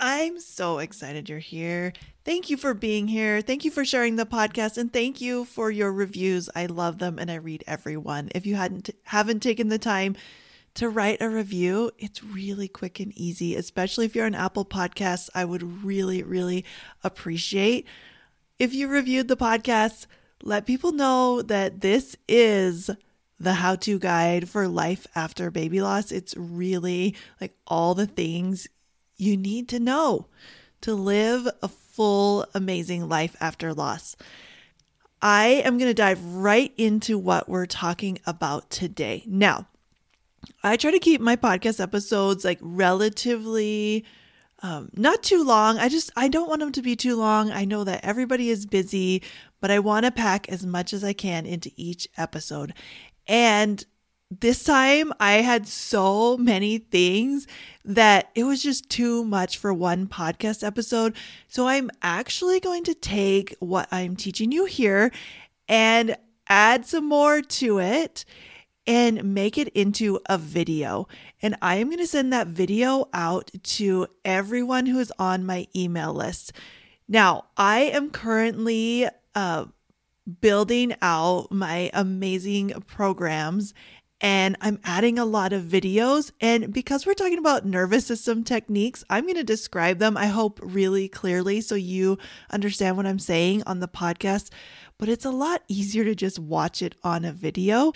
I'm so excited you're here. Thank you for being here. Thank you for sharing the podcast and thank you for your reviews. I love them and I read every one. If you hadn't haven't taken the time to write a review, it's really quick and easy, especially if you're on Apple Podcasts. I would really really appreciate if you reviewed the podcast. Let people know that this is the how to guide for life after baby loss. It's really like all the things you need to know to live a full, amazing life after loss. I am going to dive right into what we're talking about today. Now, I try to keep my podcast episodes like relatively um, not too long. I just I don't want them to be too long. I know that everybody is busy, but I want to pack as much as I can into each episode. And this time I had so many things that it was just too much for one podcast episode. So I'm actually going to take what I'm teaching you here and add some more to it and make it into a video. And I am going to send that video out to everyone who is on my email list. Now, I am currently uh, building out my amazing programs and I'm adding a lot of videos. And because we're talking about nervous system techniques, I'm going to describe them, I hope, really clearly so you understand what I'm saying on the podcast. But it's a lot easier to just watch it on a video.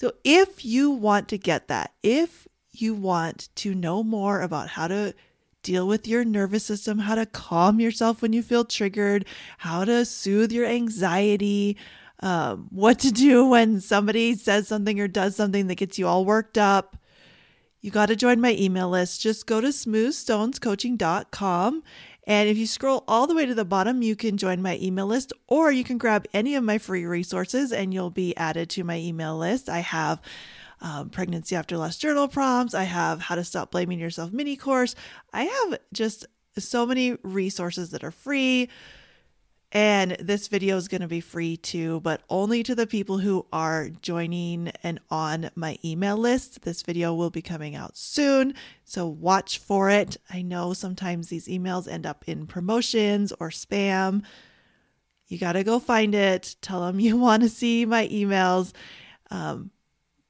So if you want to get that, if you want to know more about how to deal with your nervous system, how to calm yourself when you feel triggered, how to soothe your anxiety, um, what to do when somebody says something or does something that gets you all worked up. You got to join my email list. Just go to smoothstonescoaching.com. And if you scroll all the way to the bottom, you can join my email list or you can grab any of my free resources and you'll be added to my email list. I have um, pregnancy after loss journal prompts. I have how to stop blaming yourself mini course. I have just so many resources that are free. And this video is going to be free too, but only to the people who are joining and on my email list. This video will be coming out soon, so watch for it. I know sometimes these emails end up in promotions or spam. You got to go find it. Tell them you want to see my emails. Um,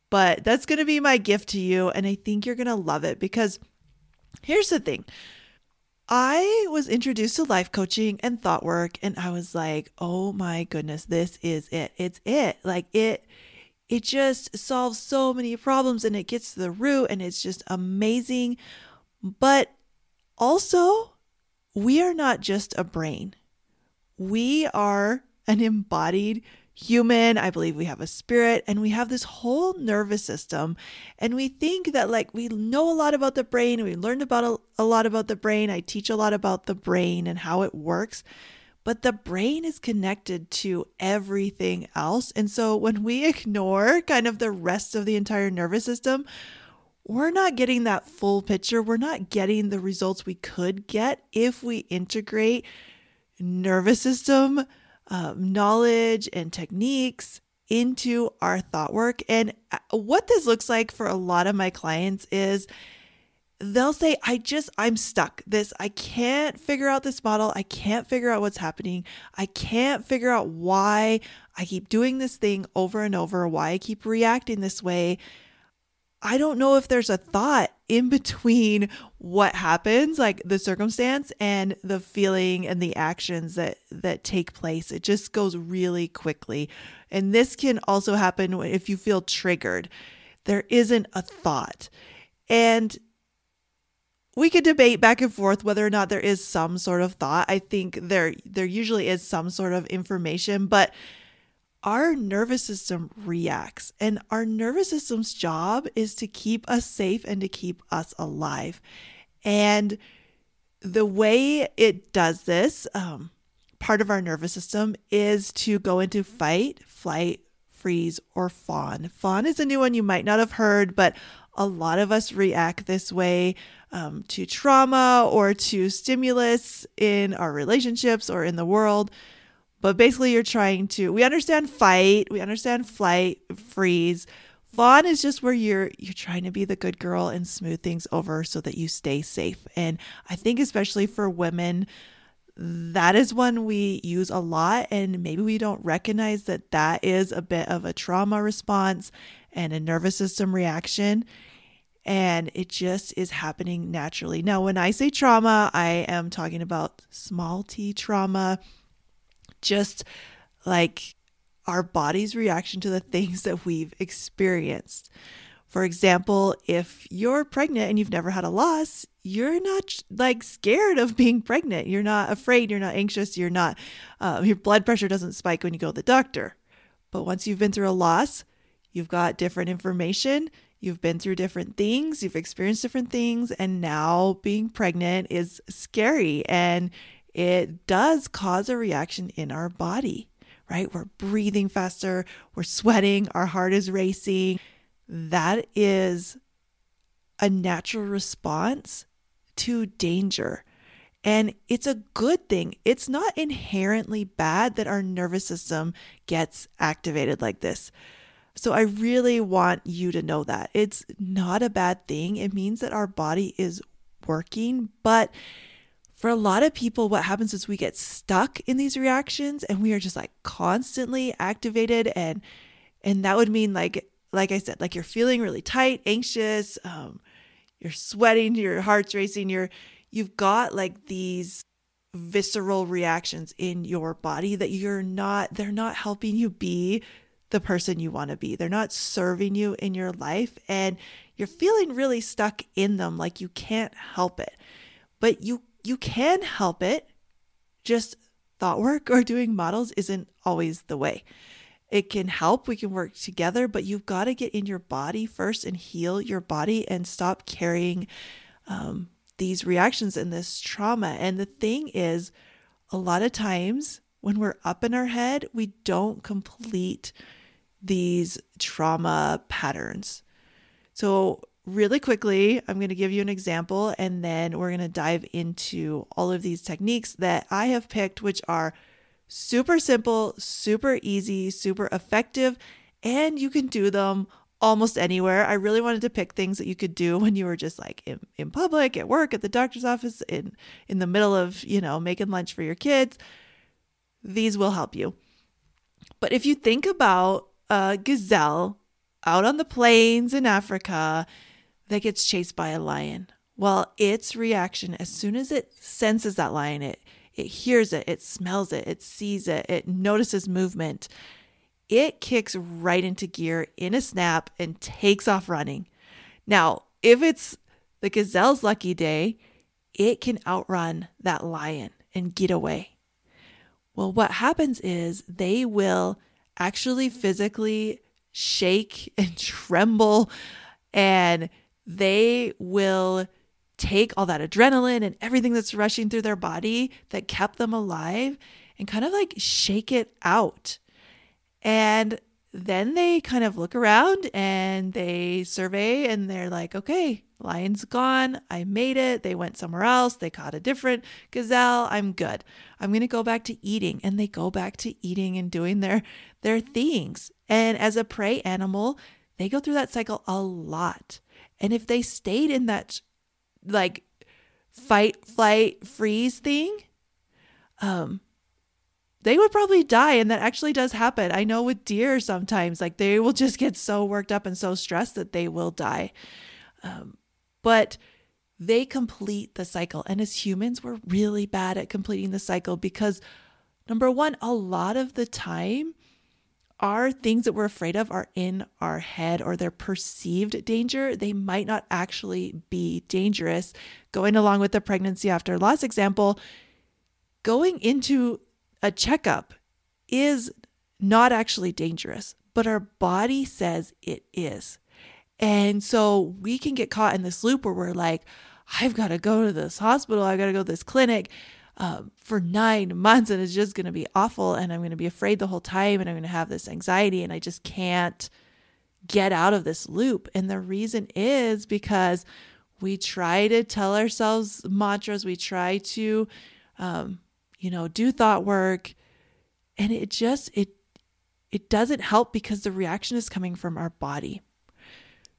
but that's going to be my gift to you. And I think you're going to love it because here's the thing I was introduced to life coaching and thought work and I was like, "Oh my goodness, this is it. It's it." Like it it just solves so many problems and it gets to the root and it's just amazing. But also, we are not just a brain. We are an embodied human. I believe we have a spirit and we have this whole nervous system. And we think that, like, we know a lot about the brain. We learned about a, a, lot about the brain. I teach a lot about the brain and how it works. But the brain is connected to everything else. And so when we ignore kind of the rest of the entire nervous system, we're not getting that full picture. We're not getting the results we could get if we integrate nervous system um, knowledge and techniques into our thought work. And uh, what this looks like for a lot of my clients is they'll say, I just, I'm stuck. This, I can't figure out this model. I can't figure out what's happening. I can't figure out why I keep doing this thing over and over, why I keep reacting this way. I don't know if there's a thought in between what happens, like the circumstance and the feeling and the actions that that take place. It just goes really quickly. And this can also happen if you feel triggered. There isn't a thought. And we could debate back and forth whether or not there is some sort of thought. I think there there usually is some sort of information, but our nervous system reacts, and our nervous system's job is to keep us safe and to keep us alive. And the way it does this, um, part of our nervous system is to go into fight, flight, freeze, or fawn. Fawn is a new one you might not have heard, but a lot of us react this way um, to trauma or to stimulus in our relationships or in the world. But basically, you're trying to, we understand fight, we understand flight, freeze. Fawn is just where you're you're trying to be the good girl and smooth things over so that you stay safe. And I think especially for women, that is one we use a lot and maybe we don't recognize that that is a bit of a trauma response and a nervous system reaction and it just is happening naturally. Now, when I say trauma, I am talking about small t trauma, just like our body's reaction to the things that we've experienced. For example, if you're pregnant and you've never had a loss, you're not like scared of being pregnant. You're not afraid. You're not anxious. You're not, uh, your blood pressure doesn't spike when you go to the doctor. But once you've been through a loss, you've got different information. You've been through different things. You've experienced different things. And now being pregnant is scary and it does cause a reaction in our body, right? We're breathing faster. We're sweating. Our heart is racing that is a natural response to danger. And it's a good thing. It's not inherently bad that our nervous system gets activated like this. So I really want you to know that. It's not a bad thing. It means that our body is working. But for a lot of people, what happens is we get stuck in these reactions and we are just like constantly activated and and that would mean like like I said, like you're feeling really tight, anxious, um, you're sweating, your heart's racing, you're you've got like these visceral reactions in your body that you're not they're not helping you be the person you want to be. They're not serving you in your life and you're feeling really stuck in them like you can't help it. But you you can help it. Just thought work or doing models isn't always the way. It can help, we can work together, but you've got to get in your body first and heal your body and stop carrying um, these reactions and this trauma. And the thing is, a lot of times when we're up in our head, we don't complete these trauma patterns. So, really quickly, I'm going to give you an example and then we're going to dive into all of these techniques that I have picked, which are Super simple, super easy, super effective, and you can do them almost anywhere. I really wanted to pick things that you could do when you were just like in, in public, at work, at the doctor's office, in in the middle of, you know, making lunch for your kids. These will help you. But if you think about a gazelle out on the plains in Africa that gets chased by a lion, well, its reaction as soon as it senses that lion, it it hears it, it smells it, it sees it, it notices movement. It kicks right into gear in a snap and takes off running. Now, if it's the gazelle's lucky day, it can outrun that lion and get away. Well, what happens is they will actually physically shake and tremble and they will take all that adrenaline and everything that's rushing through their body that kept them alive and kind of like shake it out. And then they kind of look around and they survey and they're like, okay, lion's gone. I made it. They went somewhere else. They caught a different gazelle. I'm good. I'm going to go back to eating. And they go back to eating and doing their their things. And as a prey animal, they go through that cycle a lot. And if they stayed in that like fight, flight, freeze thing, um, they would probably die. And that actually does happen. I know with deer sometimes, like they will just get so worked up and so stressed that they will die. Um, but they complete the cycle. And as humans, we're really bad at completing the cycle because, number one, a lot of the time, our things that we're afraid of are in our head or they're perceived danger. They might not actually be dangerous. Going along with the pregnancy after loss example, going into a checkup is not actually dangerous, but our body says it is. And so we can get caught in this loop where we're like, I've got to go to this hospital, I've got to go to this clinic. Um, for nine months and it's just going to be awful. And I'm going to be afraid the whole time and I'm going to have this anxiety and I just can't get out of this loop. And the reason is because we try to tell ourselves mantras, we try to, um, you know, do thought work, and it just it it doesn't help because the reaction is coming from our body.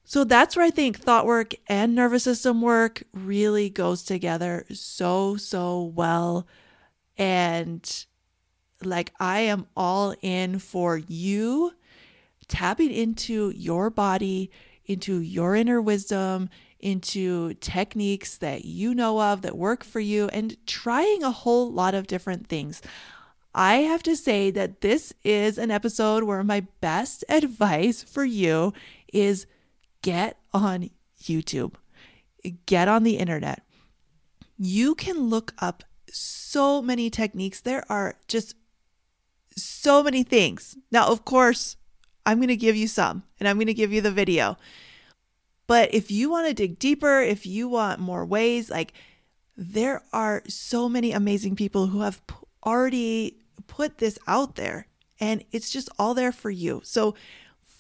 So that's where I think thought work and nervous system work really goes together so, so well. And like, I am all in for you tapping into your body, into your inner wisdom, into techniques that you know of that work for you, and trying a whole lot of different things. I have to say that this is an episode where my best advice for you is get on YouTube, get on the internet. You can look up so many techniques. There are just so many things. Now, of course, I'm going to give you some and I'm going to give you the video. But if you want to dig deeper, if you want more ways, like there are so many amazing people who have already put this out there and it's just all there for you. So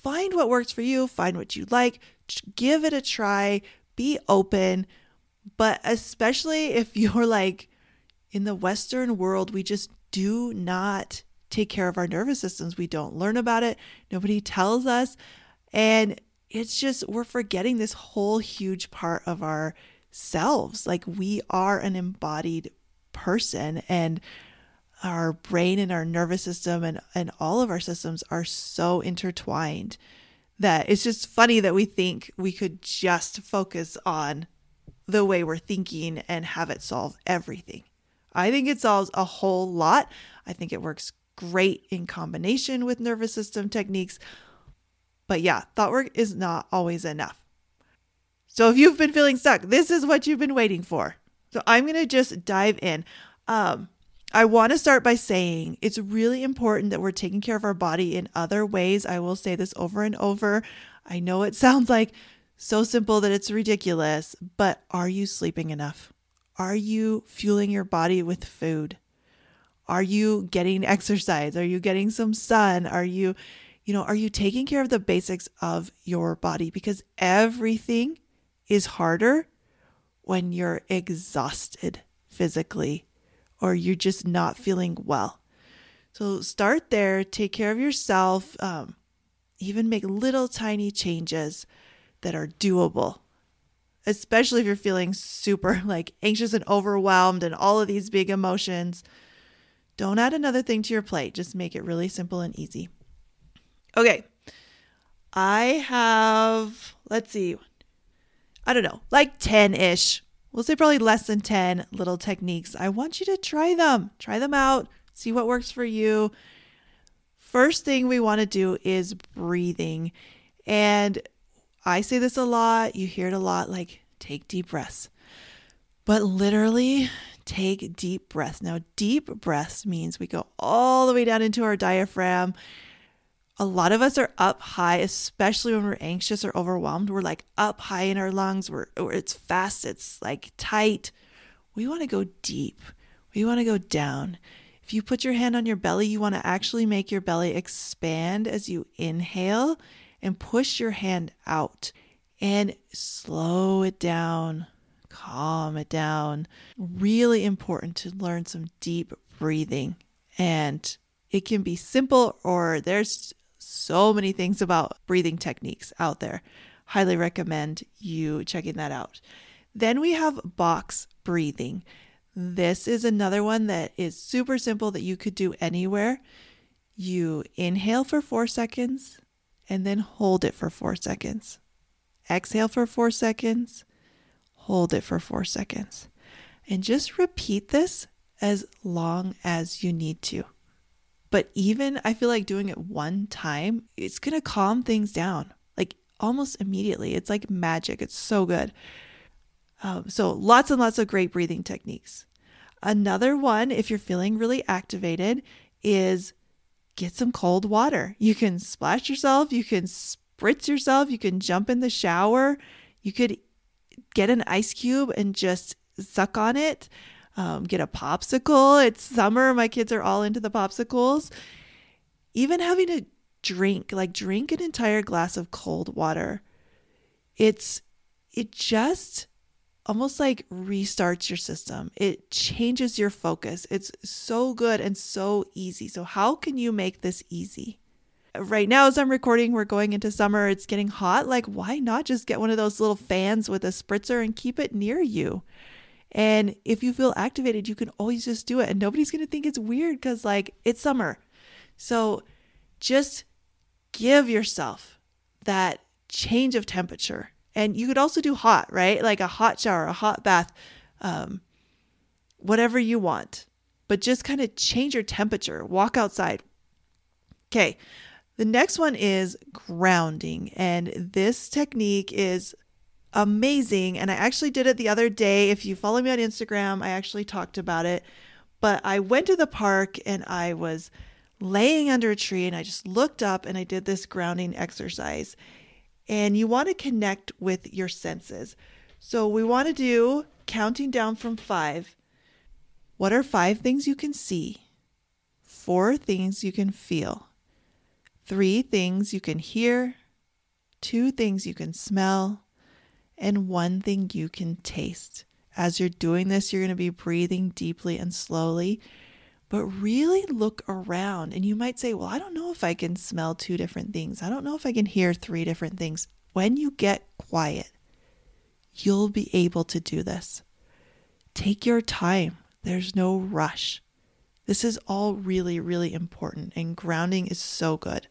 find what works for you, find what you like, give it a try, be open. But especially if you're like in the Western world, we just do not take care of our nervous systems. We don't learn about it, nobody tells us. And it's just, we're forgetting this whole huge part of ourselves. Like we are an embodied person and our brain and our nervous system and, and all of our systems are so intertwined that it's just funny that we think we could just focus on the way we're thinking and have it solve everything. I think it solves a whole lot. I think it works great in combination with nervous system techniques. But yeah, thought work is not always enough. So if you've been feeling stuck, this is what you've been waiting for. So I'm going to just dive in. Um, I want to start by saying it's really important that we're taking care of our body in other ways. I will say this over and over. I know it sounds like so simple that it's ridiculous, but are you sleeping enough? Are you fueling your body with food? Are you getting exercise? Are you getting some sun? Are you, you know, are you taking care of the basics of your body? Because everything is harder when you're exhausted physically or you're just not feeling well. So start there, take care of yourself, um, even make little tiny changes that are doable, especially if you're feeling super like anxious and overwhelmed and all of these big emotions. Don't add another thing to your plate, just make it really simple and easy. Okay, I have, let's see, I don't know, like 10 ish we'll say probably less than 10 little techniques. I want you to try them, try them out, see what works for you. First thing we want to do is breathing. And I say this a lot, you hear it a lot like take deep breaths. But literally, take deep breaths. Now, deep breaths means we go all the way down into our diaphragm a lot of us are up high, especially when we're anxious or overwhelmed. We're like up high in our lungs. We're, it's fast. It's like tight. We want to go deep. We want to go down. If you put your hand on your belly, you want to actually make your belly expand as you inhale and push your hand out and slow it down, calm it down. Really important to learn some deep breathing. And it can be simple or there's so many things about breathing techniques out there. Highly recommend you checking that out. Then we have box breathing. This is another one that is super simple that you could do anywhere. You inhale for four seconds and then hold it for four seconds. Exhale for four seconds, hold it for four seconds. And just repeat this as long as you need to. But even I feel like doing it one time, it's going to calm things down like almost immediately. It's like magic. It's so good. Um, so, lots and lots of great breathing techniques. Another one, if you're feeling really activated, is get some cold water. You can splash yourself, you can spritz yourself, you can jump in the shower, you could get an ice cube and just suck on it. Um, get a popsicle. It's summer. My kids are all into the popsicles. Even having a drink, like drink an entire glass of cold water. It's, it just almost like restarts your system. It changes your focus. It's so good and so easy. So, how can you make this easy? Right now, as I'm recording, we're going into summer. It's getting hot. Like, why not just get one of those little fans with a spritzer and keep it near you? And if you feel activated, you can always just do it. And nobody's going to think it's weird because, like, it's summer. So, just give yourself that change of temperature and you could also do hot, right? Like a hot shower, a hot bath, um, whatever you want. But just kind of change your temperature, walk outside. Okay. The next one is grounding. And this technique is amazing. And I actually did it the other day. If you follow me on Instagram, I actually talked about it. But I went to the park and I was laying under a tree and I just looked up and I did this grounding exercise and you want to connect with your senses. So we want to do counting down from five. What are five things you can see? Four things you can feel. Three things you can hear. Two things you can smell. And one thing you can taste. As you're doing this, you're going to be breathing deeply and slowly but really look around. And you might say, Well, I don't know if I can smell two different things. I don't know if I can hear three different things. When you get quiet, you'll be able to do this. Take your time, there's no rush. This is all really, really important, and grounding is so good.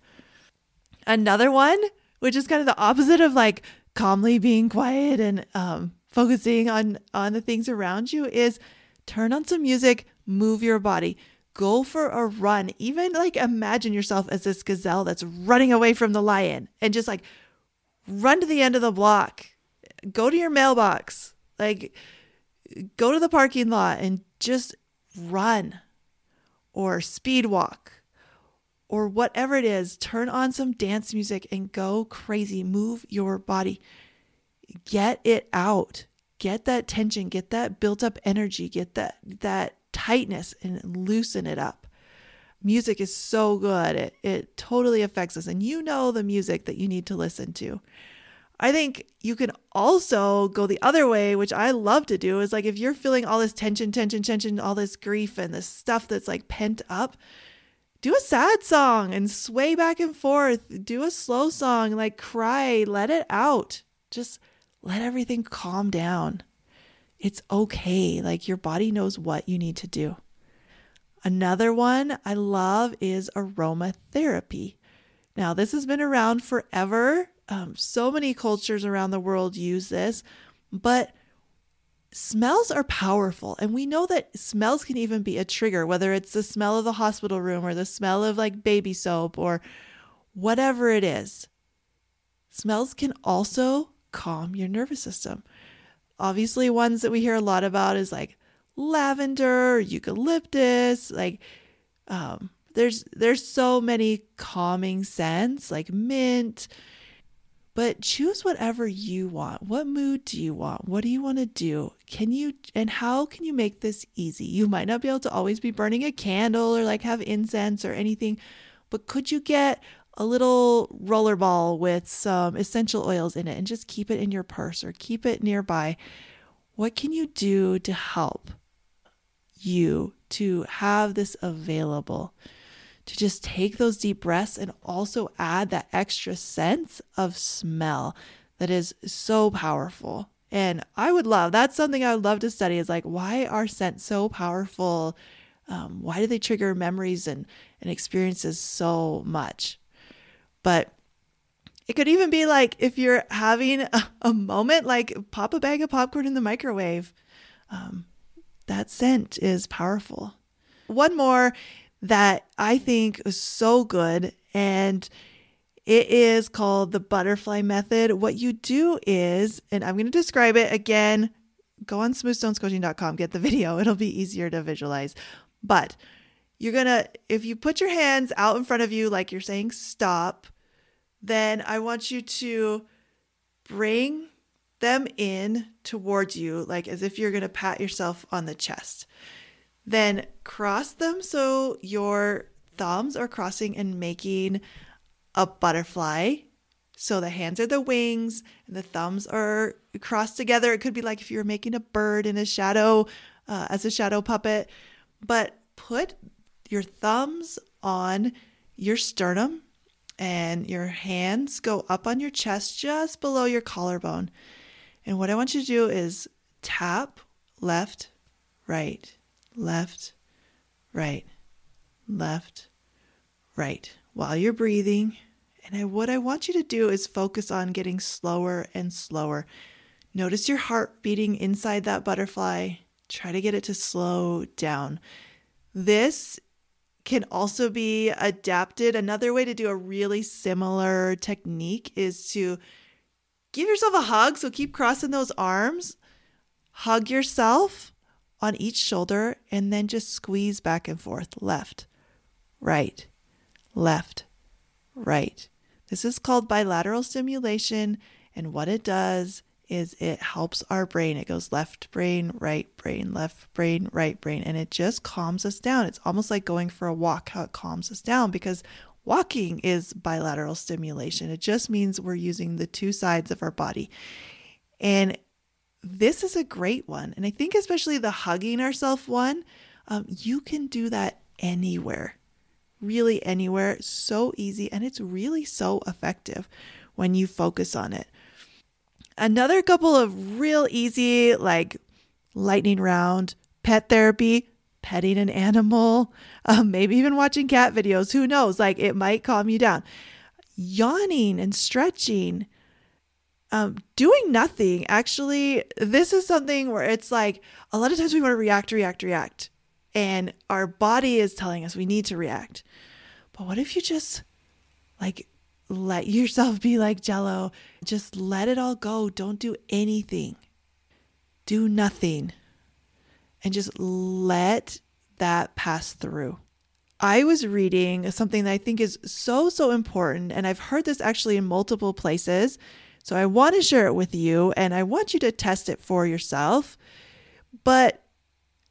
Another one, which is kind of the opposite of like calmly being quiet and um, focusing on on the things around you, is turn on some music, move your body go for a run. Even like imagine yourself as this gazelle that's running away from the lion and just like run to the end of the block. Go to your mailbox. Like go to the parking lot and just run or speed walk or whatever it is. Turn on some dance music and go crazy. Move your body. Get it out. Get that tension, get that built up energy, get that that tightness and loosen it up. Music is so good. It, it totally affects us. And you know the music that you need to listen to. I think you can also go the other way, which I love to do, is like if you're feeling all this tension, tension, tension, all this grief and this stuff that's like pent up, do a sad song and sway back and forth. Do a slow song, like cry, let it out. Just let everything calm down. It's okay. Like your body knows what you need to do. Another one I love is aromatherapy. Now, this has been around forever. Um, so many cultures around the world use this, but smells are powerful. And we know that smells can even be a trigger, whether it's the smell of the hospital room or the smell of like baby soap or whatever it is. Smells can also calm your nervous system. Obviously, ones that we hear a lot about is like lavender, eucalyptus, like um, there's there's so many calming scents like mint. But choose whatever you want. What mood do you want? What do you want to do? Can you and how can you make this easy? You might not be able to always be burning a candle or like have incense or anything, but could you get a little roller ball with some essential oils in it and just keep it in your purse or keep it nearby. What can you do to help you to have this available? To just take those deep breaths and also add that extra sense of smell that is so powerful. And I would love that's something I would love to study is like, why are scents so powerful? Um, why do they trigger memories and, and experiences so much? But it could even be like if you're having a, a moment, like pop a bag of popcorn in the microwave. Um, that scent is powerful. One more that I think is so good, and it is called the butterfly method. What you do is, and I'm going to describe it again. Go on smoothstonescoaching.com, get the video. It'll be easier to visualize. But you're going to, if you put your hands out in front of you, like you're saying stop, then I want you to bring them in towards you, like as if you're going to pat yourself on the chest. Then cross them so your thumbs are crossing and making a butterfly. So the hands are the wings and the thumbs are crossed together. It could be like if you were making a bird in a shadow uh, as a shadow puppet. But put your thumbs on your sternum and your hands go up on your chest just below your collarbone. And what I want you to do is tap left, right, left, right, left, right while you're breathing. And I, what I want you to do is focus on getting slower and slower. Notice your heart beating inside that butterfly. Try to get it to slow down. This can also be adapted. Another way to do a really similar technique is to give yourself a hug. So keep crossing those arms, hug yourself on each shoulder, and then just squeeze back and forth left, right, left, right. This is called bilateral stimulation. And what it does is it helps our brain. It goes left brain, right brain, left brain, right brain, and it just calms us down. It's almost like going for a walk, how it calms us down because walking is bilateral stimulation. It just means we're using the two sides of our body. And this is a great one. And I think, especially the hugging ourselves one, um, you can do that anywhere, really anywhere. So easy. And it's really so effective when you focus on it. Another couple of real easy, like lightning round, pet therapy, petting an animal, um, maybe even watching cat videos. Who knows? Like it might calm you down. Yawning and stretching, um, doing nothing. Actually, this is something where it's like a lot of times we want to react, react, react. And our body is telling us we need to react. But what if you just like let yourself be like jello. Just let it all go. Don't do anything. Do nothing. And just let that pass through. I was reading something that I think is so, so important. And I've heard this actually in multiple places. So I want to share it with you and I want you to test it for yourself. But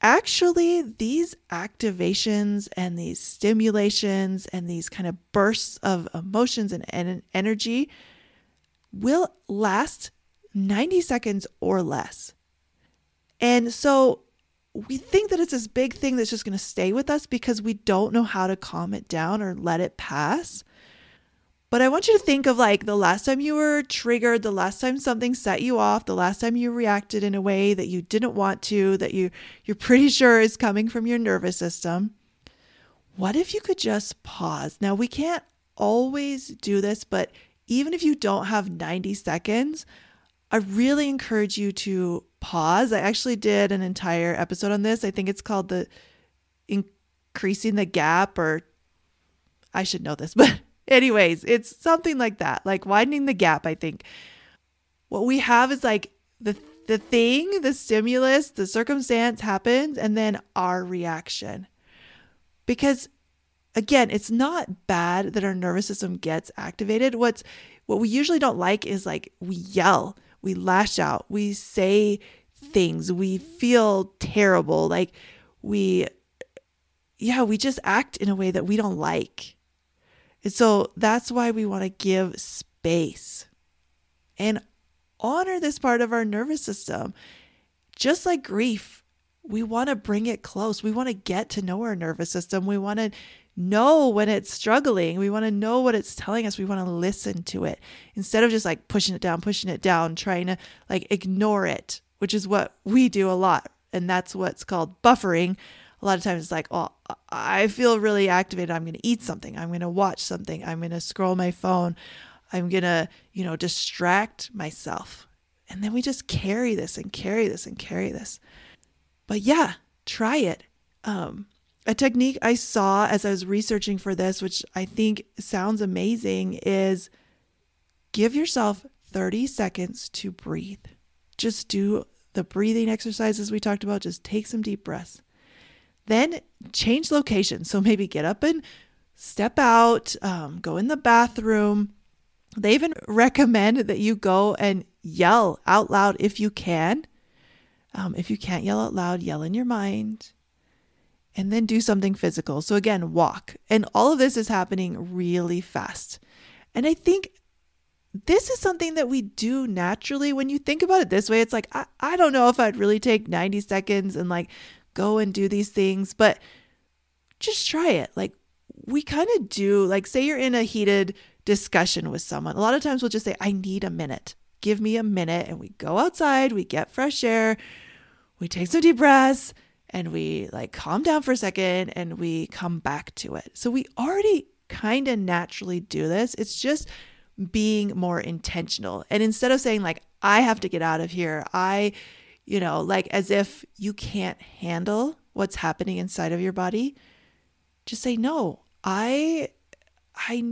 actually, these activations and these stimulations and these kind of bursts of emotions and, energy will last 90 seconds or less. And so we think that it's this big thing that's just going to stay with us because we don't know how to calm it down or let it pass. But I want you to think of like the last time you were triggered, the last time something set you off, the last time you reacted in a way that you didn't want to, that you you're pretty sure is coming from your nervous system. What if you could just pause? Now we can't always do this, but even if you don't have 90 seconds, I really encourage you to pause. I actually did an entire episode on this. I think it's called the increasing the gap or I should know this, but Anyways, it's something like that, like widening the gap, I think. What we have is like the the thing, the stimulus, the circumstance happens and then our reaction. Because again, it's not bad that our nervous system gets activated. What's what we usually don't like is like we yell, we lash out, we say things, we feel terrible, like we yeah, we just act in a way that we don't like. And so that's why we want to give space and honor this part of our nervous system. Just like grief, we want to bring it close. We want to get to know our nervous system. We want to know when it's struggling. We want to know what it's telling us. We want to listen to it instead of just like pushing it down, pushing it down, trying to like ignore it, which is what we do a lot. And that's what's called buffering a lot of times it's like, oh, I feel really activated. I'm going to eat something. I'm going to watch something. I'm going to scroll my phone. I'm going to, you know, distract myself. And then we just carry this and carry this and carry this. But yeah, try it. Um, a technique I saw as I was researching for this, which I think sounds amazing, is give yourself 30 seconds to breathe. Just do the breathing exercises we talked about. Just take some deep breaths. Then change location. So maybe get up and step out, um, go in the bathroom. They even recommend that you go and yell out loud if you can. Um, if you can't yell out loud, yell in your mind and then do something physical. So, again, walk. And all of this is happening really fast. And I think this is something that we do naturally. When you think about it this way, it's like, I, I don't know if I'd really take 90 seconds and like go and do these things, but just try it. Like, we kind of do, like, say you're in a heated discussion with someone. A lot of times we'll just say, I need a minute. Give me a minute. And we go outside, we get fresh air, we take some deep breaths, and we like calm down for a second and we come back to it. So we already kind of naturally do this. It's just being more intentional. And instead of saying, like, I have to get out of here, I, you know, like as if you can't handle what's happening inside of your body, just say, no, I, I,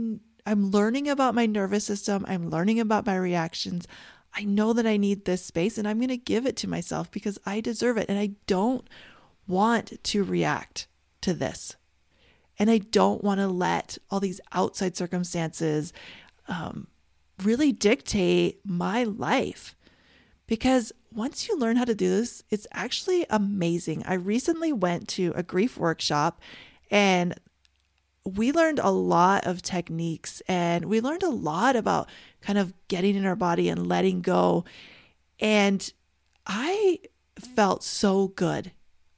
I'm learning about my nervous system. I'm learning about my reactions. I know that I need this space and I'm going to give it to myself because I deserve it. And I don't want to react to this. And I don't want to let all these outside circumstances um, really dictate my life. Because once you learn how to do this, it's actually amazing. I recently went to a grief workshop and we learned a lot of techniques and we learned a lot about kind of getting in our body and letting go. And I felt so good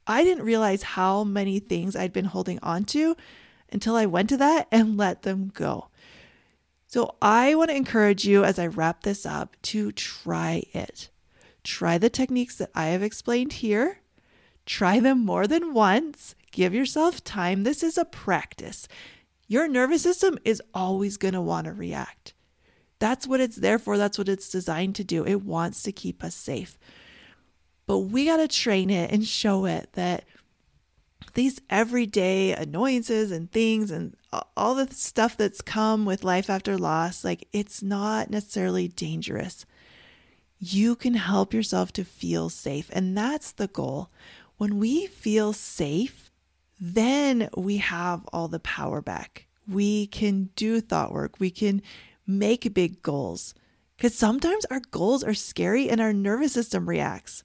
I didn't realize how many things I'd been holding on to until I went to that and let them go. So I want to encourage you as I wrap this up to try it. Try the techniques that I have explained here. Try them more than once. Give yourself time. This is a practice. Your nervous system is always going to want to react. That's what it's there for. That's what it's designed to do. It wants to keep us safe. But we got to train it and show it that these everyday annoyances and things and all the stuff that's come with life after loss, like it's not necessarily dangerous. You can help yourself to feel safe. And that's the goal. When we feel safe, then we have all the power back. We can do thought work. We can make big goals. Because sometimes our goals are scary and our nervous system reacts.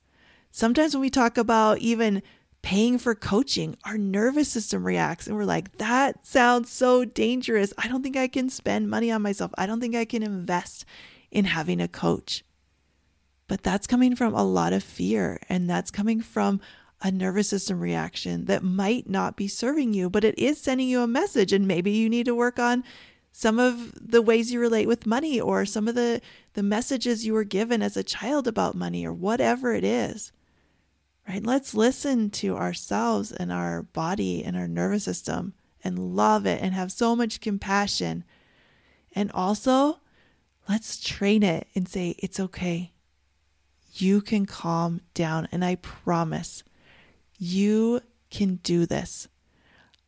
Sometimes when we talk about even paying for coaching, our nervous system reacts and we're like, that sounds so dangerous. I don't think I can spend money on myself. I don't think I can invest in having a coach. But that's coming from a lot of fear and that's coming from a nervous system reaction that might not be serving you, but it is sending you a message. And maybe you need to work on some of the ways you relate with money or some of the, the messages you were given as a child about money or whatever it is right? Let's listen to ourselves and our body and our nervous system and love it and have so much compassion. And also, let's train it and say, it's okay. You can calm down. And I promise you can do this.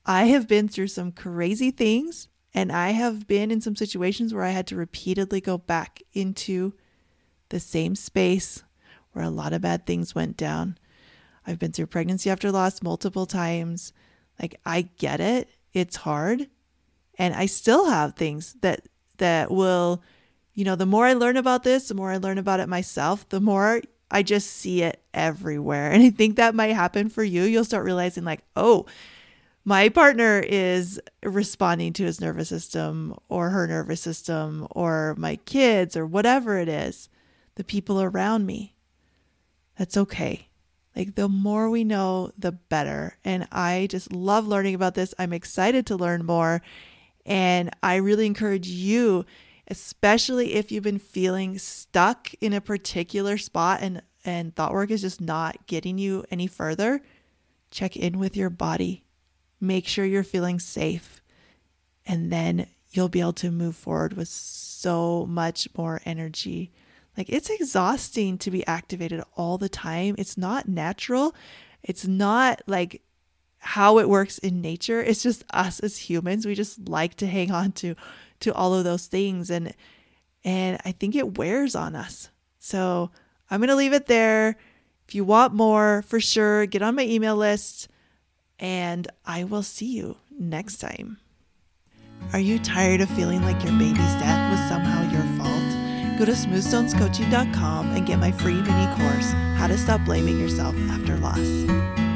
I have been through some crazy things and I have been in some situations where I had to repeatedly go back into the same space where a lot of bad things went down. I've been through pregnancy after loss multiple times. Like I get it. It's hard. And I still have things that that will you know, the more I learn about this, the more I learn about it myself, the more I just see it everywhere. And I think that might happen for you. You'll start realizing like, "Oh, my partner is responding to his nervous system or her nervous system or my kids or whatever it is, the people around me. That's okay. Like the more we know, the better. And I just love learning about this. I'm excited to learn more. And I really encourage you, especially if you've been feeling stuck in a particular spot and, and thought work is just not getting you any further, check in with your body. Make sure you're feeling safe. And then you'll be able to move forward with so much more energy like it's exhausting to be activated all the time. It's not natural. It's not like how it works in nature. It's just us as humans. We just like to hang on to to all of those things and and I think it wears on us. So, I'm going to leave it there. If you want more, for sure, get on my email list and I will see you next time. Are you tired of feeling like your baby's death was somehow your fault? Go to smoothstonescoaching.com and get my free mini course, How to Stop Blaming Yourself After Loss.